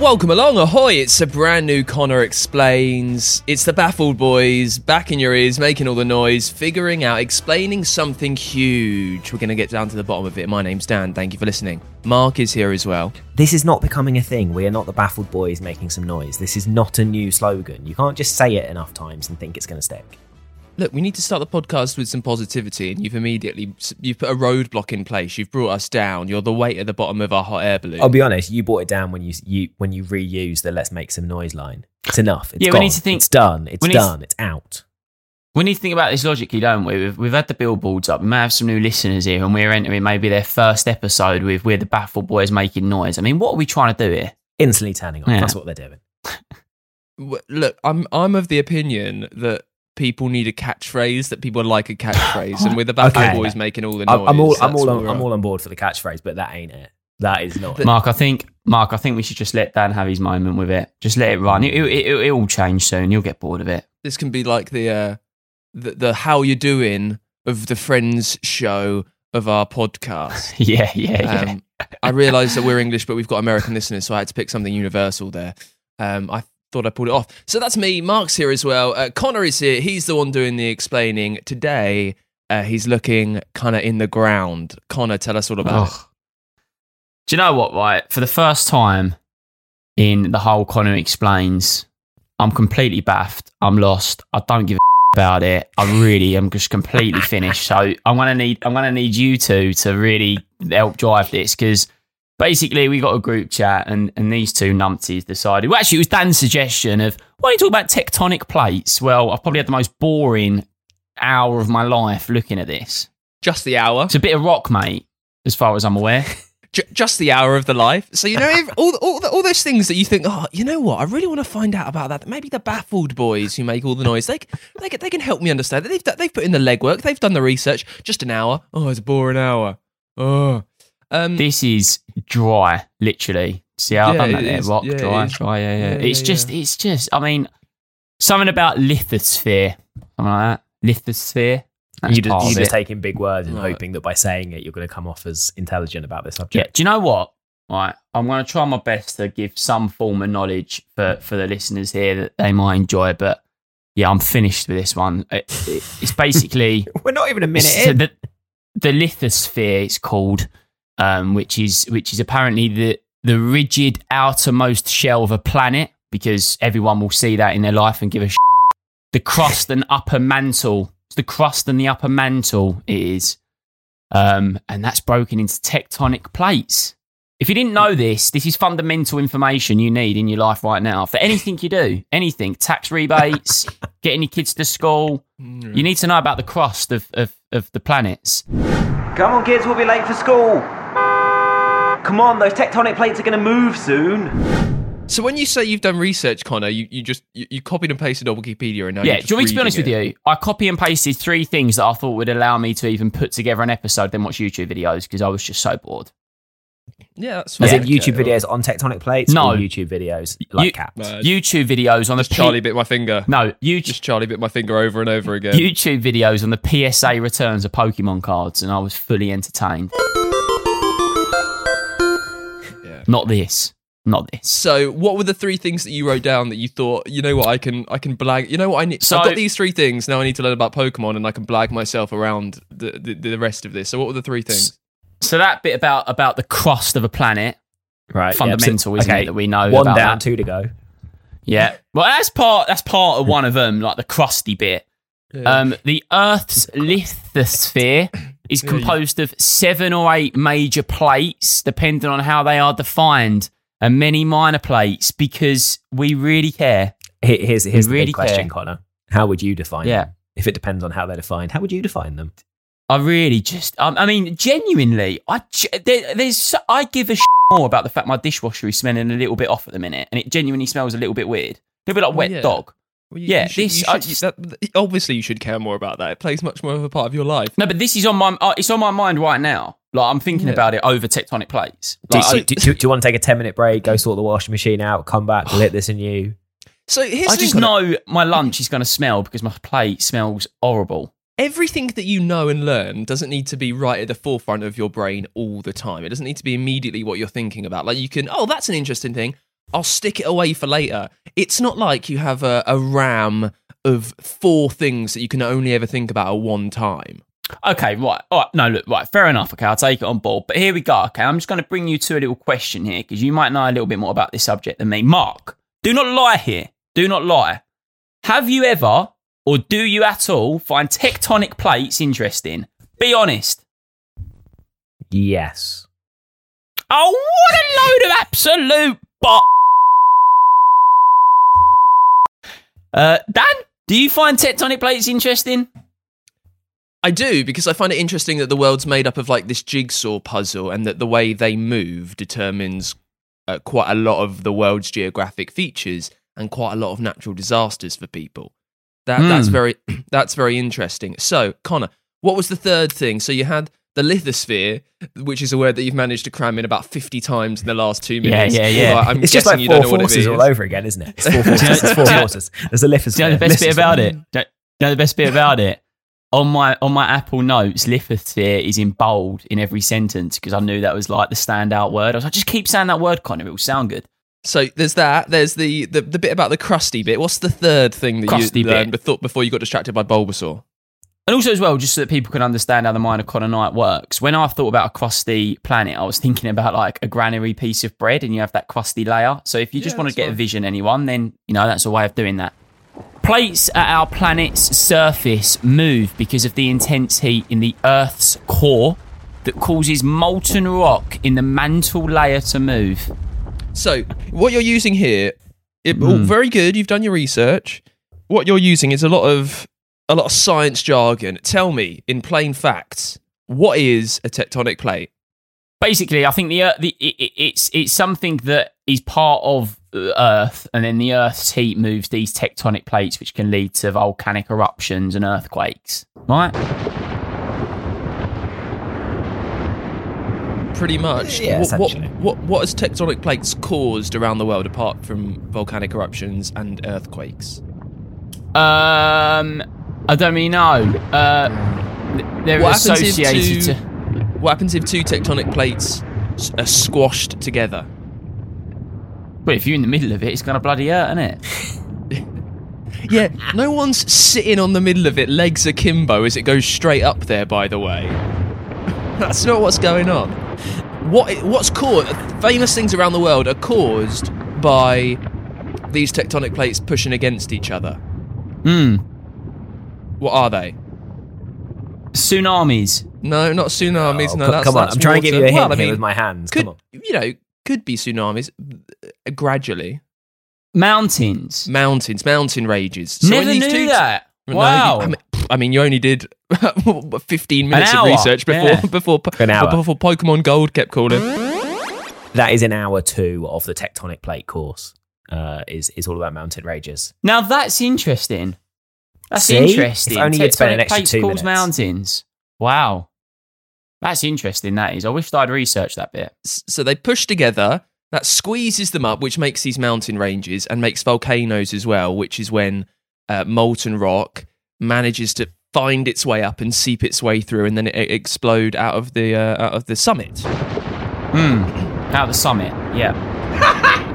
Welcome along, ahoy! It's a brand new Connor Explains. It's the Baffled Boys, back in your ears, making all the noise, figuring out, explaining something huge. We're going to get down to the bottom of it. My name's Dan, thank you for listening. Mark is here as well. This is not becoming a thing. We are not the baffled boys making some noise. This is not a new slogan. You can't just say it enough times and think it's going to stick. Look, we need to start the podcast with some positivity, and you've immediately you've put a roadblock in place. You've brought us down. You're the weight at the bottom of our hot air balloon. I'll be honest. You brought it down when you you when you reused the "Let's make some noise" line. It's enough. It's Yeah, we need to think- It's done. It's we need to- done. It's out. We need to think about this logically, don't we? We've, we've had the billboards up. We may have some new listeners here, and we're entering maybe their first episode with We're the Baffled Boys making noise. I mean, what are we trying to do here? Instantly turning on. Yeah. That's what they're doing. Look, I'm I'm of the opinion that people need a catchphrase. That people like a catchphrase, and with the Baffled Okay. Boys making all the I'm, noise, I'm all I'm all on, I'm all on board for the catchphrase, but that ain't it. That is not. Mark, I think Mark, I think we should just let Dan have his moment with it. Just let it run. It, it, it, it will change soon. You'll get bored of it. This can be like the uh, the, the how you doing of the Friends show of our podcast. yeah, yeah, yeah. Um, I realise that we're English, but we've got American listeners, so I had to pick something universal there. Um, I thought I pulled it off. So that's me. Mark's here as well. Uh, Connor is here. He's the one doing the explaining today. Uh, he's looking kind of in the ground. Connor, tell us all about it. Do you know what, right? For the first time in the whole Connor Explains, I'm completely baffed. I'm lost. I don't give a about it. I really am just completely finished. So I'm gonna need I'm gonna need you two to really help drive this because basically we got a group chat and, and these two numpties decided well actually it was Dan's suggestion of why don't you talk about tectonic plates? Well, I've probably had the most boring hour of my life looking at this. Just the hour. It's a bit of rock, mate, as far as I'm aware. J- just the hour of the life. So you know if, all, all, the- all those things that you think, oh, you know what? I really want to find out about that. Maybe the baffled boys who make all the noise, they they can, they can help me understand. They've they've put in the legwork. They've done the research. Just an hour. Oh, it's a boring hour. Oh, um, This is dry, literally. See how I've done that it there? is. Rock, Yeah, dry, dry, yeah, yeah. Yeah, it's yeah, just, yeah. it's just, I mean, something about lithosphere, something like that. Lithosphere. That's you just, you of just taking big words and Right. hoping that by saying it, you're going to come off as intelligent about this subject. Yeah. subject. Do you know what? Right. I'm going to try my best to give some form of knowledge for, for the listeners here that they might enjoy, but yeah, I'm finished with this one. It, it- it's basically. We're not even a minute So in. the, the lithosphere it's called, um, which is which is apparently the the rigid outermost shell of a planet, because everyone will see that in their life and give a sh- the crust and upper mantle. It's the crust and the upper mantle. It is, um, and that's broken into tectonic plates. If you didn't know this, this is fundamental information you need in your life right now for anything you do, anything, tax rebates, getting your kids to school. You need to know about the crust of, of, of the planets. Come on, kids, we'll be late for school. Come on, those tectonic plates are going to move soon. so when you say you've done research, Connor, you, you just you, you copied and pasted on Wikipedia and now yeah, do you want me to be honest with you? you? I copy and pasted three things that I thought would allow me to even put together an episode, then watch YouTube videos because I was just so bored. Yeah, that's As fine. in YouTube Okay. videos on tectonic plates? No. Or YouTube videos like You- cats? Uh, YouTube videos on the Just P- Charlie bit my finger. No, you Just Charlie bit my finger over and over again. YouTube videos on the PSA returns of Pokemon cards, and I was fully entertained. Yeah. Not this. not this. So, what were the three things that you wrote down that you thought, you know what, I can, I can blag. You know what, I need. So- I've got these three things. Now I need to learn about Pokemon, and I can blag myself around the, the the rest of this. So, what were the three things? So that bit about about the crust of a planet, Right. fundamental, yeah, isn't okay. it, that we know One about down, that? two to go. Yeah. Well, that's part that's part of one of them, like the crusty bit. Um, the Earth's lithosphere is Yeah, you- composed of seven or eight major plates, depending on how they are defined, and many minor plates because we really care. Here- Here's, here's the really big question, care. Connor. How would you define Yeah. them? If it depends on how they're defined, how would you define them? I really just, um, I mean, genuinely, I there, there's, I give a sh- more about the fact my dishwasher is smelling a little bit off at the minute, and it genuinely smells a little bit weird, a little bit like wet yeah. dog. Well, yeah, should- this- you I should- you- that- obviously you should care more about that. It plays much more of a part of your life. No, but this is on my, uh, it's on my mind right now. Like I'm thinking Yeah. about it over tectonic plates. Do, Like, so I- do, do, do you want to take a 10 minute break, go sort the washing machine out, come back, lit this and you? So here's I the thing, just Connor. know my lunch is going to smell because my plate smells horrible. everything that you know and learn doesn't need to be right at the forefront of your brain all the time. It doesn't need to be immediately what you're thinking about. Like you can, oh, that's an interesting thing. I'll stick it away for later. It's not like you have a, a RAM of four things that you can only ever think about at one time. Okay, right. All right. No, look, right. Fair enough. Okay, I'll take it on board. But here we go. Okay, I'm just going to bring you to a little question here because you might know a little bit more about this subject than me. Mark, do not lie here. Do not lie. Have you ever, or do you at all, find tectonic plates interesting? Be honest. Yes. Oh, what a load of absolute bot. Uh, Dan, do you find tectonic plates interesting? I do because I find it interesting that the world's made up of like this jigsaw puzzle, and that the way they move determines uh, quite a lot of the world's geographic features and quite a lot of natural disasters for people. That that's Hmm. very that's very interesting. So, Connor, what was the third thing? So you had the lithosphere, which is a word that you've managed to cram in about fifty times in the last two minutes. yeah, yeah. Although I'm it's just like you four don't know what it forces all over again, isn't it? It's four forces. it's four Do you know- forces. There's a lithosphere. Do you know the best bit about it? Do you know the best bit about it? On my on my Apple Notes, lithosphere is in bold in every sentence because I knew that was like the standout word. I was like, just keep saying that word, Connor. It will sound good. So there's that. There's the, the the bit about the crusty bit. What's the third thing that Crusty you bit. learned before, before you got distracted by Bulbasaur? And also, as well, just so that people can understand how the minor Cononite works. When I thought about a crusty planet, I was thinking about like a granary piece of bread, and you have that crusty layer. So if you just Yeah, want to get a vision, anyone, then you know that's a way of doing that. Plates at our planet's surface move because of the intense heat in the Earth's core that causes molten rock in the mantle layer to move. So what you're using here, it, oh, very good. You've done your research. What you're using is a lot of a lot of science jargon. Tell me in plain facts, what is a tectonic plate? basically, I think the, Earth, the it, it- it's it's something that is part of uh, Earth, and then the Earth's heat moves these tectonic plates, which can lead to volcanic eruptions and earthquakes. Right? Pretty much. Yeah, what, what, what what has tectonic plates caused around the world apart from volcanic eruptions and earthquakes? Um, I don't mean no. Uh, they're What happens if associated two- to. What happens if two tectonic plates are squashed together? But if you're in the middle of it, it's gonna bloody hurt, isn't it? Yeah, no one's sitting on the middle of it, legs akimbo as it goes straight up there. By the way, that's not what's going on. What what's caused? Famous things around the world are caused by these tectonic plates pushing against each other. Hmm. What are they? Tsunamis. No, not tsunamis. Oh, no, co- that's, come on, that's I'm trying to give you a water. hint Well, I here mean, with my hands. Could Come on. you know? Could be tsunamis uh, gradually. Mountains. Mountains, mountain rages. So when Never these knew two- that. No, you- wow. I, mean, I mean, you only did 15 minutes of research before yeah. before An hour. before Pokemon Gold kept calling. That is an hour two of the tectonic plate course. Uh, is is all about mountain rages. Now that's interesting. That's See? interesting. If only you'd spent an Tectonic extra two cause minutes. mountains. Wow. That's interesting, that is. I wish I'd researched that bit. So they push together. That squeezes them up, which makes these mountain ranges and makes volcanoes as well. Which is when uh, molten rock manages to find its way up and seep its way through, and then it, it explode out of the uh, out of the summit. Hmm. Out the summit. Yeah.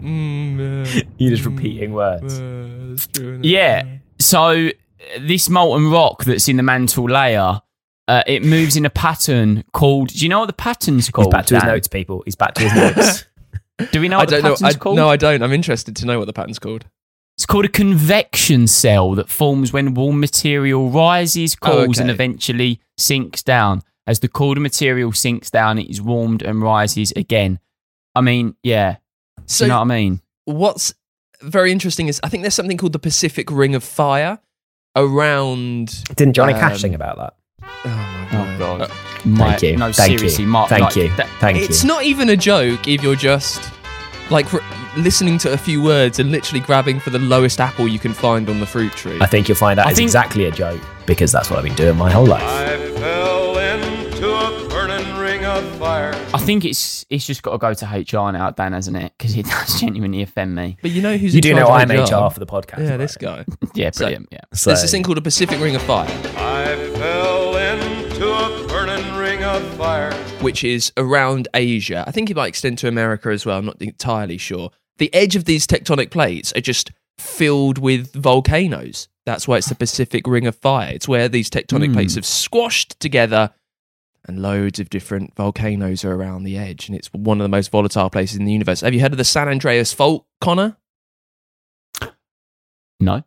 Mm, You're just repeating words. Yeah. So this molten rock that's in the mantle layer, uh, it moves in a pattern called. Do you know what the pattern's He's called? back to his notes, people. He's back to his notes. Do we know I what the don't know. pattern's I, called? no, I don't. I'm interested to know what the pattern's called. It's called a convection cell that forms when warm material rises, Oh, cools, and eventually sinks down. As the colder material sinks down, it is warmed and rises again. I mean, yeah. So you know what I mean? what's very interesting is I think there's something called the Pacific Ring of Fire around. Didn't Johnny Cash Um, sing about that? Oh my Oh god. Uh, My- Thank you. No, Thank seriously, you. Mark. Thank like, you. that- Thank it's you. not even a joke if you're just like r- listening to a few words and literally grabbing for the lowest apple you can find on the fruit tree. I think you'll find out I it's think- exactly a joke because that's what I've been doing my whole life. I think it's it's just got to go to HR now, Dan, hasn't it? Because it does genuinely offend me. but you know who's You in do charge know of I'm HR? HR for the podcast. Yeah, right? this guy. Yeah, So- brilliant. yeah. So, There's this thing called a Pacific Ring of Fire, I fell into a burning ring of fire. which is around Asia. I think it might extend to America as well. I'm not entirely sure. The edge of these tectonic plates are just filled with volcanoes. That's why it's the Pacific Ring of Fire. It's where these tectonic Hmm. plates have squashed together and loads of different volcanoes are around the edge. And it's one of the most volatile places in the universe. Have you heard of the San Andreas Fault, Connor? No.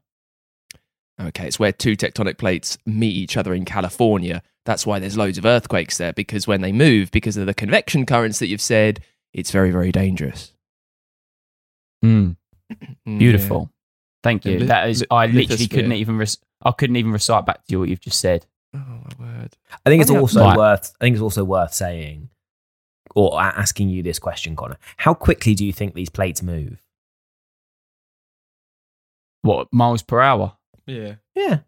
Okay, it's where two tectonic plates meet each other in California. That's why there's loads of earthquakes there because when they move, because of the convection currents that you've said, it's very, very dangerous. Mm, beautiful. Thank you. Yeah, that is. I literally couldn't even. Rec- I couldn't even recite back to you what you've just said. Yeah. My word! I think it's I think also Right. worth. I think it's also worth saying, or asking you this question, Connor. How quickly do you think these plates move? What miles per hour? Yeah, Yeah,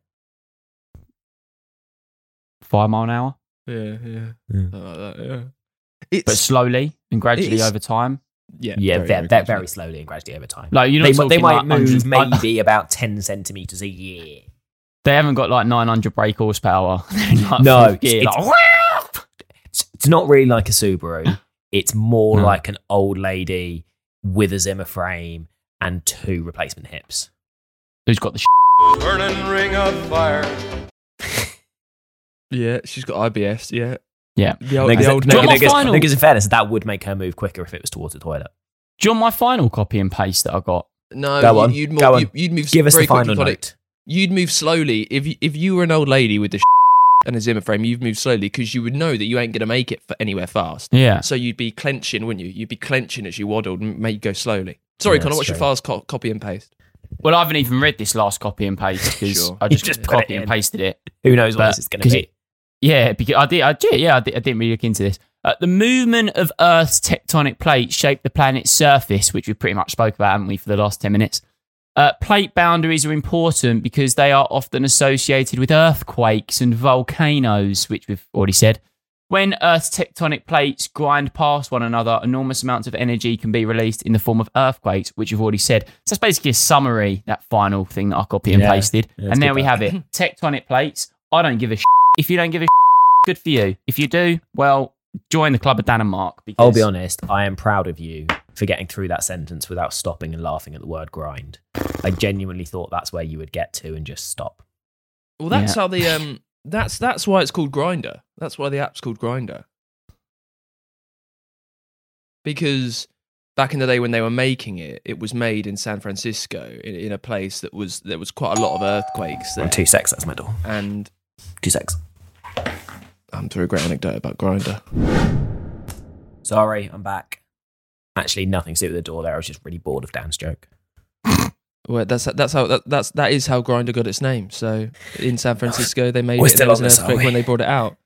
Five mile an hour, yeah, yeah. Yeah. Like that, yeah. It's but slowly and gradually over time. yeah, yeah, very, very, gradually. very slowly and gradually over time. Like you're they, they might like move hundreds- maybe about ten centimeters a year. They haven't got like 900 brake horsepower. Like, No, gear, it's- like, It's, it's not really like a Subaru. It's more No. like an old lady with a Zimmer frame and two replacement hips. who's got the Burning ring of fire. Yeah, she's got IBS. Yeah, Yeah. The old, Niggas- the old niggas- Got niggas- final- niggas in fairness, that would make her move quicker if it was towards the toilet. Do you want my final copy and paste that I got? No, Go you- on, You'd, go move, on. you, you'd move Give us very the final quickly, Connie. note. You'd move slowly if you, if you were an old lady with the and a Zimmer frame. You'd move slowly because you would know that you ain't going to make it for anywhere fast. Yeah. So you'd be clenching, wouldn't you? You'd be clenching as you waddled and make you go slowly. Sorry, Yeah, Connor. that's What's your true. fast co- copy and paste? Well, I haven't even read this last copy and paste because Sure. I just, just copy and pasted it. Who knows what But- this is going to be? it- Yeah, because I did. I did. Yeah, I, did, I didn't really look into this. Uh, the movement of Earth's tectonic plates shaped the planet's surface, which we pretty much spoke about, haven't we, for the last ten minutes? Uh, plate boundaries are important because they are often associated with earthquakes and volcanoes, which we've already said. When Earth's tectonic plates grind past one another, enormous amounts of energy can be released in the form of earthquakes, which we've already said. So that's basically a summary, that final thing that I copied and Yeah. pasted. Yeah, and there we have it. Tectonic plates. I don't give a if you don't give a good for you. If you do, well, join the club of Dan and Mark. Because I'll be honest, I am proud of you for getting through that sentence without stopping and laughing at the word grind. I genuinely thought that's where you would get to and just stop. Well, that's Yeah. how the um. That's that's why it's called Grindr. That's why the app's called Grindr. Because back in the day when they were making it, it was made in San Francisco in, in a place that was there was quite a lot of earthquakes there. Two secs, that's my door. And Two secs. I'm through a great anecdote about Grindr. Sorry, I'm back. Actually, nothing to do with the door there. I was just really bored of Dan's joke. Well, that's that's how that, that's that is how Grindr got its name. So in San Francisco, they made We're it. And there was an this, earthquake when they brought it out,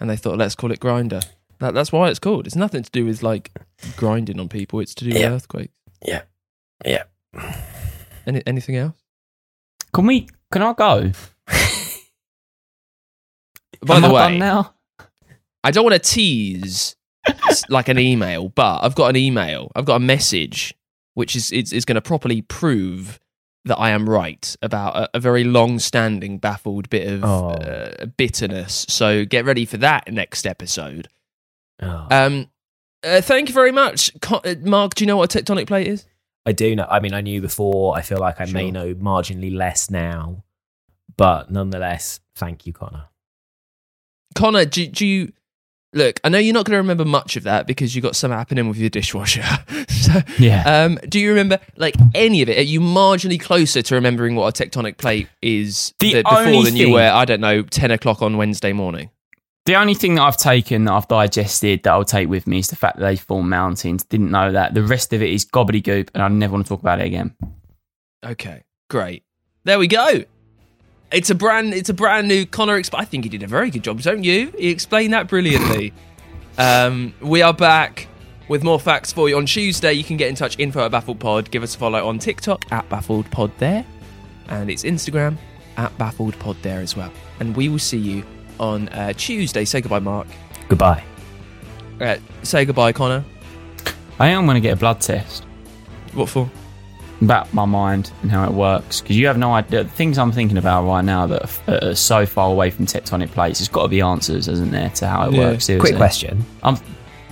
and they thought, let's call it Grindr. That, that's why it's called. It's nothing to do with like grinding on people. It's to do with Yeah. earthquakes. Yeah. Yeah. Any, anything else? can we? Can I go? By Am the I way, done now. I don't want to tease s- like an email, but I've got an email. I've got a message which is is, is going to properly prove that I am right about a, a very long-standing, baffled bit of Oh. uh, bitterness. So get ready for that next episode. Oh. Um, uh, thank you very much, Co- uh, Mark. Do you know what a tectonic plate is? I do know. I mean, I knew before. I feel like I may know marginally less now, but nonetheless, thank you, Connor. Connor, do, do you look? I know you're not going to remember much of that because you got some happening with your dishwasher. so, Yeah. Um, do you remember like any of it? Are you marginally closer to remembering what a tectonic plate is The th- before than you were? I don't know, ten o'clock on Wednesday morning. The only thing that I've taken that I've digested that I'll take with me is the fact that they form mountains. Didn't know that. The rest of it is gobbledygook, and I never want to talk about it again. Okay, great. There we go. It's a brand. It's a brand new Connor. Exp- I think he did a very good job, don't you? He explained that brilliantly. um, we are back with more facts for you on Tuesday. You can get in touch. Info at Baffled Pod. Give us a follow on TikTok at Baffled Pod there, and it's Instagram at Baffled Pod there as well. And we will see you on uh, Tuesday. Say goodbye, Mark. Goodbye. Uh, say goodbye, Connor. I am going to get a blood test What for? About my mind and how it works because you have no idea. The things I'm thinking about right now that are, are so far away from tectonic plates, it's got to be answers, isn't there, to how it Yeah. works? seriously. Quick question. I'm,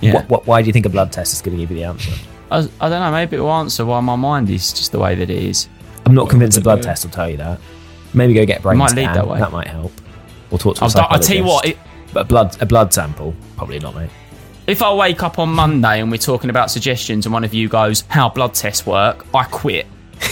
yeah. What, what, why do you think a blood test is going to give you the answer? I, I don't know. Maybe it will answer why my mind is just the way that it is. I'm not convinced a blood test will tell you that. Maybe go get a brain Might scan. lead that way. That might help. Or talk to a I'll, I'll tell you what. It, But a blood, a blood sample, probably not, mate. If I wake up on Monday and we're talking about suggestions, and one of you goes, "How blood tests work," I quit.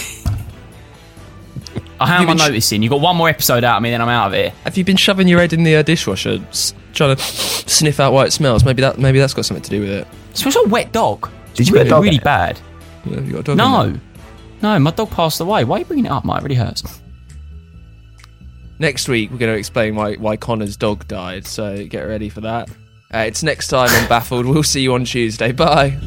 I how am I been sh- noticing? You got one more episode out of me, then I'm out of here. Have you been shoving your head in the uh, dishwasher, s- trying to sniff out why it smells? Maybe that. Maybe that's got something to do with it. It smells like a wet dog. Did you It's put a dog really bad? Yeah, you got a dog? No, no, my dog passed away. Why are you bringing it up, mate? It really hurts. Next week, we're going to explain why, why Connor's dog died, so get ready for that. Uh, it's next time on Baffled. We'll see you on Tuesday. Bye.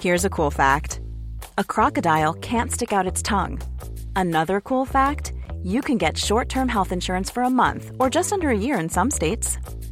Here's a cool fact a crocodile can't stick out its tongue. Another cool fact you can get short term health insurance for a month or just under a year in some states.